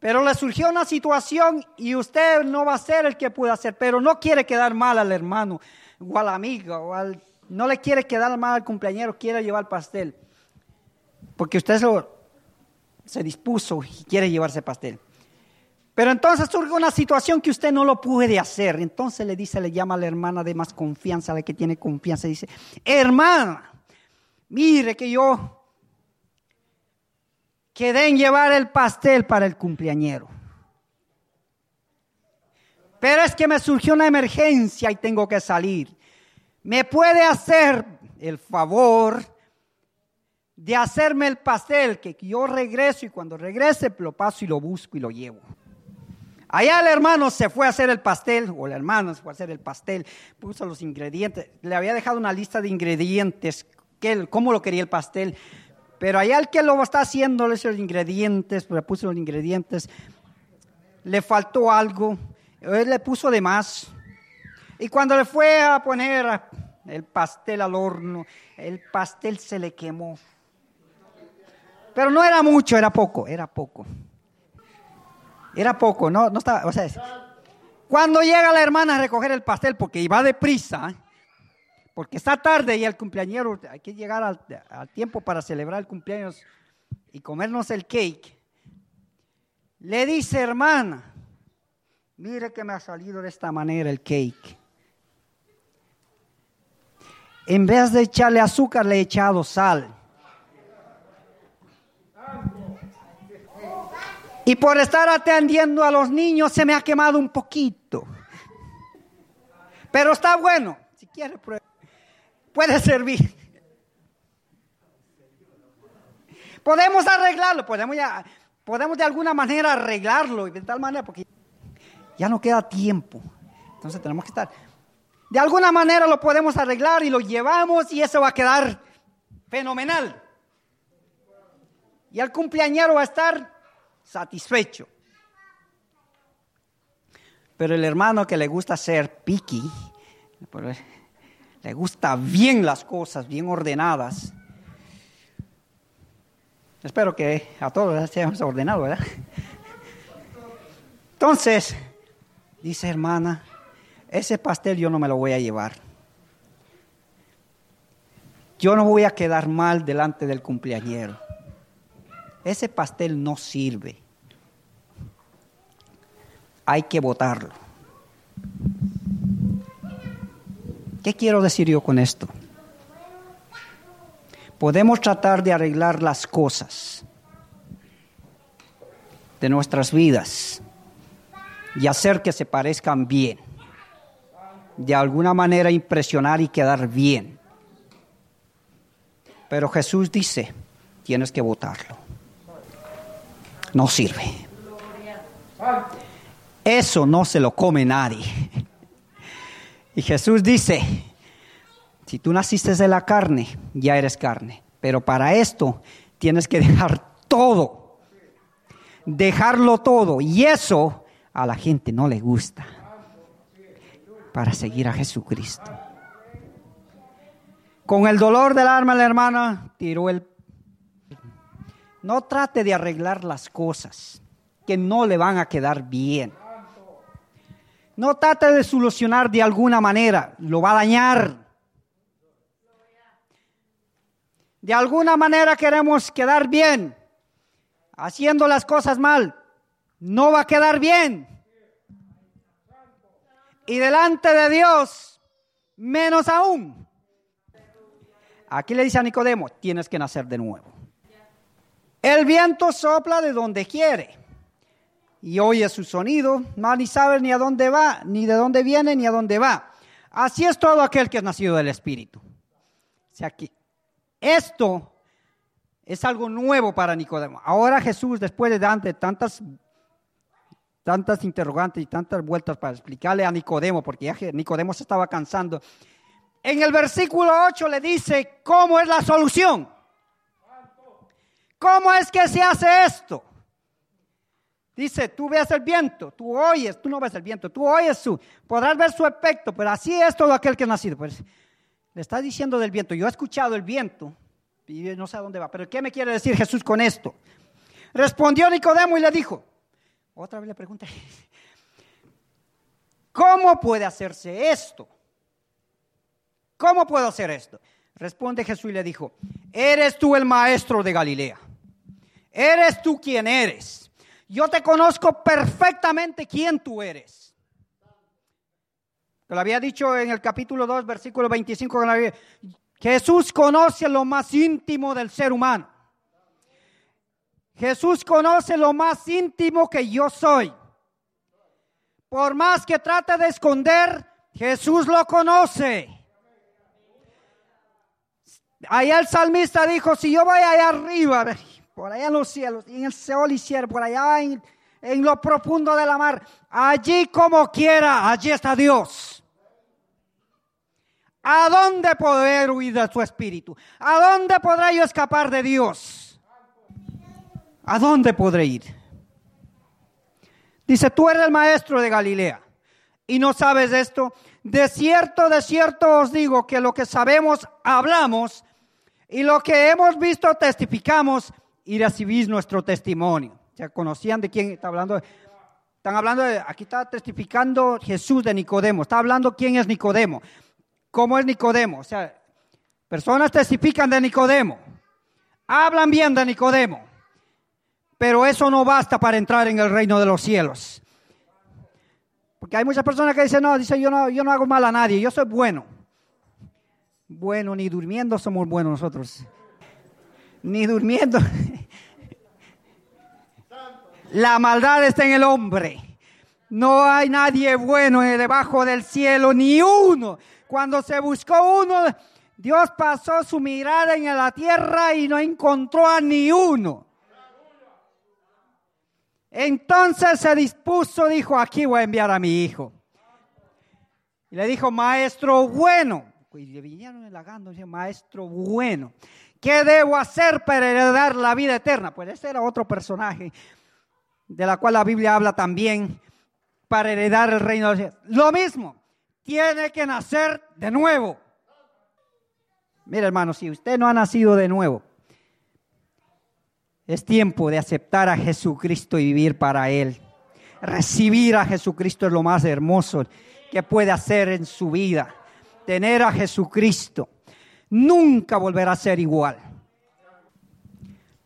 Pero le surgió una situación y usted no va a ser el que pueda hacer, pero no quiere quedar mal al hermano o al amigo, o al, no le quiere quedar mal al cumpleañero, quiere llevar pastel. Porque usted se dispuso y quiere llevarse pastel. Pero entonces surge una situación que usted no lo puede hacer. Entonces le dice, le llama a la hermana de más confianza, la que tiene confianza, y dice, hermana, mire que yo que den llevar el pastel para el cumpleañero. Pero es que me surgió una emergencia y tengo que salir. ¿Me puede hacer el favor de hacerme el pastel que yo regreso y cuando regrese lo paso y lo busco y lo llevo? Allá el hermano se fue a hacer el pastel, o el hermano se fue a hacer el pastel, puso los ingredientes, le había dejado una lista de ingredientes, cómo lo quería el pastel, pero allá el que lo está haciendo, los ingredientes, le puso los ingredientes, le faltó algo, él le puso de más. Y cuando le fue a poner el pastel al horno, el pastel se le quemó. Pero no era mucho, era poco, era poco. Era poco, no, no estaba, o sea, cuando llega la hermana a recoger el pastel, porque iba deprisa, porque está tarde y el cumpleañero, hay que llegar al, tiempo para celebrar el cumpleaños y comernos el cake. Le dice, hermana, mire que me ha salido de esta manera el cake. En vez de echarle azúcar, le he echado sal. Y por estar atendiendo a los niños se me ha quemado un poquito. Pero está bueno. Si quiere, puede servir. Podemos arreglarlo, podemos, ya, podemos de alguna manera arreglarlo, de tal manera, porque ya no queda tiempo. Entonces tenemos que estar. De alguna manera lo podemos arreglar y lo llevamos y eso va a quedar fenomenal. Y el cumpleañero va a estar satisfecho. Pero el hermano que le gusta ser piqui, le gusta bien las cosas, bien ordenadas. Espero que a todos hayamos ordenado, ¿verdad? Entonces, dice hermana, ese pastel yo no me lo voy a llevar. Yo no voy a quedar mal delante del cumpleañero. Ese pastel no sirve. Hay que botarlo. ¿Qué quiero decir yo con esto? Podemos tratar de arreglar las cosas, de nuestras vidas y hacer que se parezcan bien. De alguna manera impresionar y quedar bien. Pero Jesús dice, tienes que votarlo. No sirve. Eso no se lo come nadie. Y Jesús dice, si tú naciste de la carne, ya eres carne. Pero para esto tienes que dejar todo. Dejarlo todo. Y eso a la gente no le gusta. Para seguir a Jesucristo. Con el dolor del alma la hermana tiró el... No trate de arreglar las cosas que no le van a quedar bien. No trate de solucionar de alguna manera, lo va a dañar. De alguna manera queremos quedar bien, haciendo las cosas mal, no va a quedar bien. Y delante de Dios, menos aún. Aquí le dice a Nicodemo, tienes que nacer de nuevo. El viento sopla de donde quiere y oye su sonido, no ni sabe ni a dónde va, ni de dónde viene, ni a dónde va. Así es todo aquel que es nacido del Espíritu. O sea que esto es algo nuevo para Nicodemo. Ahora Jesús, después de tantas, tantas interrogantes y tantas vueltas para explicarle a Nicodemo, porque ya Nicodemo se estaba cansando, en el versículo 8 le dice cómo es la solución. ¿Cómo es que se hace esto? Dice, tú ves el viento, tú oyes, tú no ves el viento, tú oyes su, podrás ver su efecto, pero así es todo aquel que ha nacido. Pues le está diciendo del viento, yo he escuchado el viento y no sé a dónde va, pero ¿qué me quiere decir Jesús con esto? Respondió Nicodemo y le dijo, otra vez le pregunté, ¿cómo puede hacerse esto? ¿Cómo puedo hacer esto? Responde Jesús y le dijo, eres tú el maestro de Galilea, eres tú quien eres yo te conozco perfectamente quién tú eres. Lo había dicho en el capítulo 2, versículo 25. Jesús conoce lo más íntimo del ser humano. Jesús conoce lo más íntimo que yo soy. Por más que trate de esconder, Jesús lo conoce. Allá el salmista dijo, si yo voy allá arriba, por allá en los cielos, en el Seol hiciera, por allá en, en lo profundo de la mar, allí como quiera, allí está Dios. ¿A dónde poder huir de su espíritu? ¿A dónde podré yo escapar de Dios? ¿A dónde podré ir? Dice, tú eres el maestro de Galilea y no sabes esto. De cierto, de cierto os digo que lo que sabemos hablamos y lo que hemos visto testificamos y recibís nuestro testimonio. ¿Se conocían de quién está hablando? Están hablando de, aquí está testificando Jesús de Nicodemo. Está hablando quién es Nicodemo. ¿Cómo es Nicodemo? O sea, personas testifican de Nicodemo. Hablan bien de Nicodemo. Pero eso no basta para entrar en el reino de los cielos. Porque hay muchas personas que dicen, no, dice, yo no, yo no hago mal a nadie, yo soy bueno. Bueno, ni durmiendo somos buenos nosotros ni durmiendo. La maldad está en el hombre. No hay nadie bueno debajo del cielo, ni uno. Cuando se buscó uno, Dios pasó su mirada en la tierra y no encontró a ni uno. Entonces se dispuso, dijo, aquí voy a enviar a mi hijo. Y le dijo, maestro bueno. Y le vinieron halagando, maestro bueno. ¿Qué debo hacer para heredar la vida eterna? Pues ese era otro personaje de la cual la Biblia habla también para heredar el reino de Dios. Lo mismo, tiene que nacer de nuevo. Mire hermano, si usted no ha nacido de nuevo, es tiempo de aceptar a Jesucristo y vivir para Él. Recibir a Jesucristo es lo más hermoso que puede hacer en su vida. Tener a Jesucristo nunca volverá a ser igual.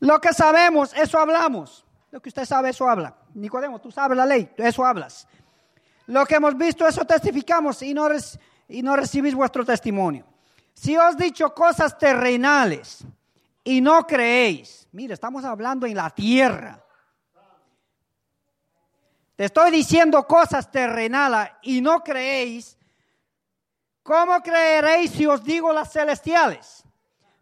Lo que sabemos, eso hablamos. Lo que usted sabe, eso habla. Nicodemo, tú sabes la ley, eso hablas. Lo que hemos visto, eso testificamos y no, y no recibís vuestro testimonio. Si os dicho cosas terrenales y no creéis, mire, estamos hablando en la tierra. te estoy diciendo cosas terrenales y no creéis, ¿cómo creeréis si os digo las celestiales?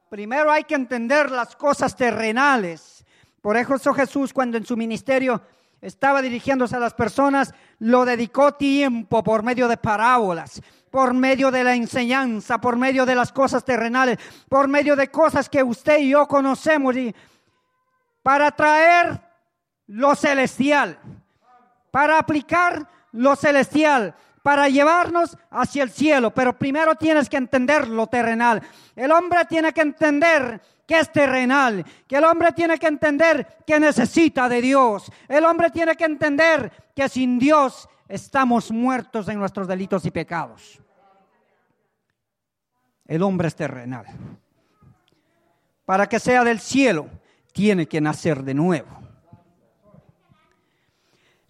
Primero hay que entender las cosas terrenales. Por eso Jesús cuando en su ministerio estaba dirigiéndose a las personas, lo dedicó tiempo por medio de parábolas, por medio de la enseñanza, por medio de las cosas terrenales, por medio de cosas que usted y yo conocemos para traer lo celestial, para aplicar lo celestial, para llevarnos hacia el cielo. Pero primero tienes que entender lo terrenal. El hombre tiene que entender que es terrenal, que el hombre tiene que entender que necesita de Dios. El hombre tiene que entender que sin Dios estamos muertos en nuestros delitos y pecados. El hombre es terrenal. Para que sea del cielo, tiene que nacer de nuevo.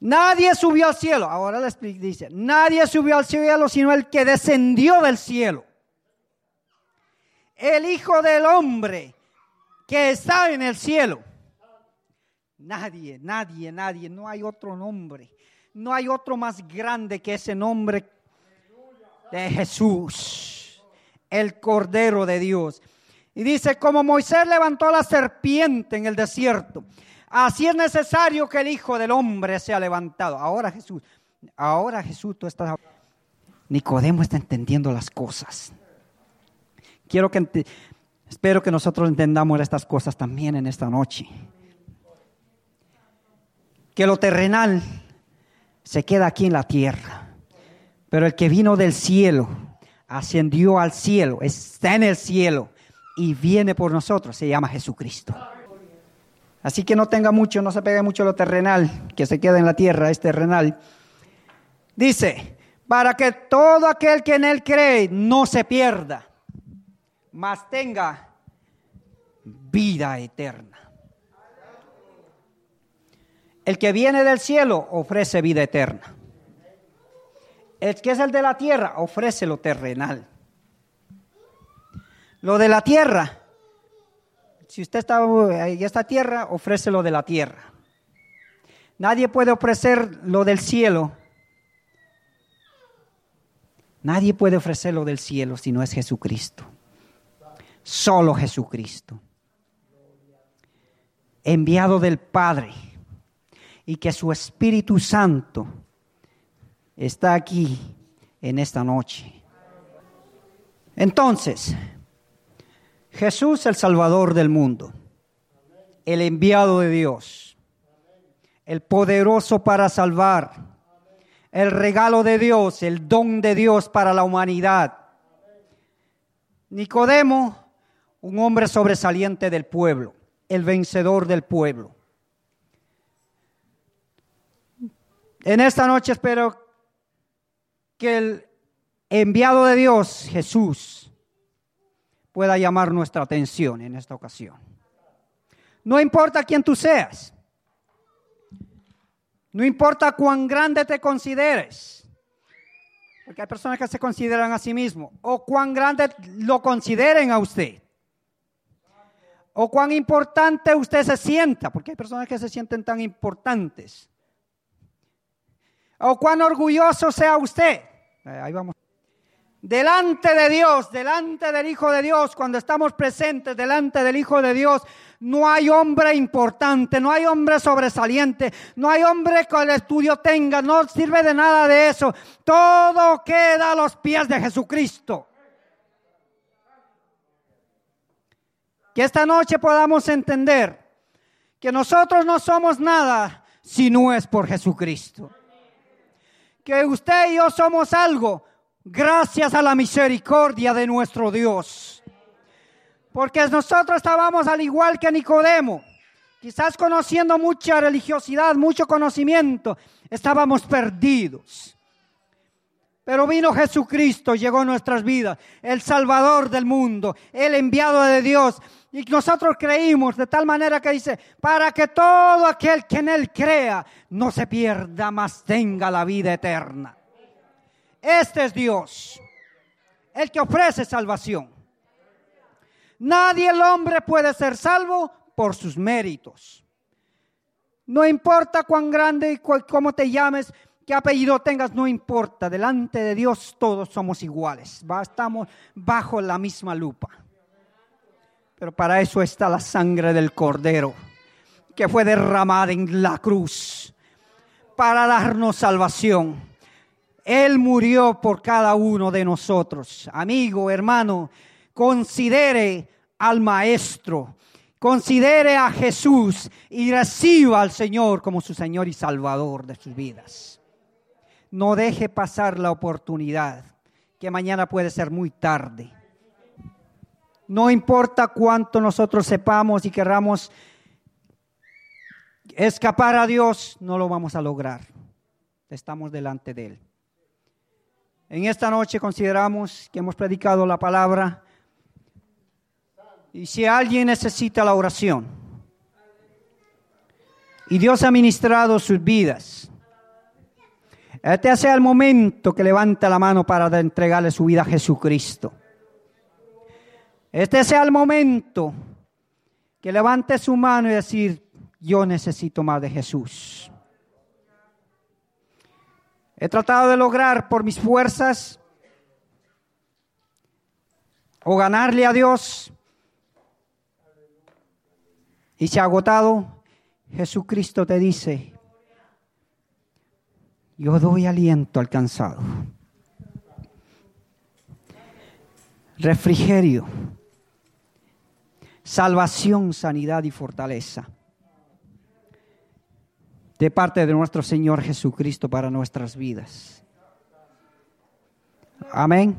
Nadie subió al cielo. Ahora les dice, nadie subió al cielo sino el que descendió del cielo. El Hijo del Hombre que está en el cielo. Nadie, nadie, nadie. No hay otro nombre. No hay otro más grande que ese nombre de Jesús, el Cordero de Dios. Y dice, como Moisés levantó la serpiente en el desierto Así es necesario que el Hijo del Hombre sea levantado. Ahora Jesús, ahora Jesús, tú estás... Nicodemo está entendiendo las cosas. Quiero que, espero que nosotros entendamos estas cosas también en esta noche. Que lo terrenal se queda aquí en la tierra, pero el que vino del cielo, ascendió al cielo, está en el cielo y viene por nosotros, se llama Jesucristo. Así que no tenga mucho, no se pegue mucho lo terrenal, que se quede en la tierra, es terrenal. Dice, para que todo aquel que en él cree no se pierda, mas tenga vida eterna. El que viene del cielo ofrece vida eterna. El que es el de la tierra ofrece lo terrenal. Lo de la tierra si usted está en esta tierra, ofrece lo de la tierra. Nadie puede ofrecer lo del cielo. Nadie puede ofrecer lo del cielo si no es Jesucristo. Solo Jesucristo. Enviado del Padre. Y que su Espíritu Santo está aquí en esta noche. Entonces, Jesús el Salvador del mundo, el enviado de Dios, el poderoso para salvar, el regalo de Dios, el don de Dios para la humanidad. Nicodemo, un hombre sobresaliente del pueblo, el vencedor del pueblo. En esta noche espero que el enviado de Dios, Jesús, pueda llamar nuestra atención en esta ocasión. No importa quién tú seas. No importa cuán grande te consideres. Porque hay personas que se consideran a sí mismos. O cuán grande lo consideren a usted. O cuán importante usted se sienta. Porque hay personas que se sienten tan importantes. O cuán orgulloso sea usted. Ahí vamos delante de Dios, delante del Hijo de Dios, cuando estamos presentes delante del Hijo de Dios, no hay hombre importante, no hay hombre sobresaliente, no hay hombre que el estudio tenga, no sirve de nada de eso. Todo queda a los pies de Jesucristo. Que esta noche podamos entender que nosotros no somos nada si no es por Jesucristo. Que usted y yo somos algo Gracias a la misericordia de nuestro Dios. Porque nosotros estábamos al igual que Nicodemo, quizás conociendo mucha religiosidad, mucho conocimiento, estábamos perdidos. Pero vino Jesucristo, llegó a nuestras vidas, el Salvador del mundo, el enviado de Dios. Y nosotros creímos de tal manera que dice, para que todo aquel que en Él crea no se pierda, mas tenga la vida eterna. Este es Dios, el que ofrece salvación. Nadie el hombre puede ser salvo por sus méritos. No importa cuán grande y cómo te llames, qué apellido tengas, no importa. Delante de Dios todos somos iguales. Estamos bajo la misma lupa. Pero para eso está la sangre del Cordero, que fue derramada en la cruz, para darnos salvación. Él murió por cada uno de nosotros. Amigo, hermano, considere al Maestro, considere a Jesús y reciba al Señor como su Señor y Salvador de sus vidas. No deje pasar la oportunidad, que mañana puede ser muy tarde. No importa cuánto nosotros sepamos y querramos escapar a Dios, no lo vamos a lograr. Estamos delante de Él. En esta noche consideramos que hemos predicado la palabra y si alguien necesita la oración y Dios ha ministrado sus vidas, este sea el momento que levanta la mano para entregarle su vida a Jesucristo. Este sea el momento que levante su mano y decir, yo necesito más de Jesús. He tratado de lograr por mis fuerzas o ganarle a Dios y se ha agotado. Jesucristo te dice, yo doy aliento al cansado, refrigerio salvación, sanidad y fortaleza de parte de nuestro Señor Jesucristo para nuestras vidas. Amén.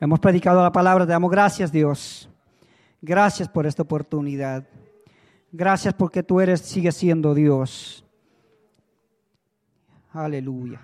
Hemos predicado la palabra, te damos gracias Dios. Gracias por esta oportunidad. Gracias porque tú eres, sigues siendo Dios. Aleluya.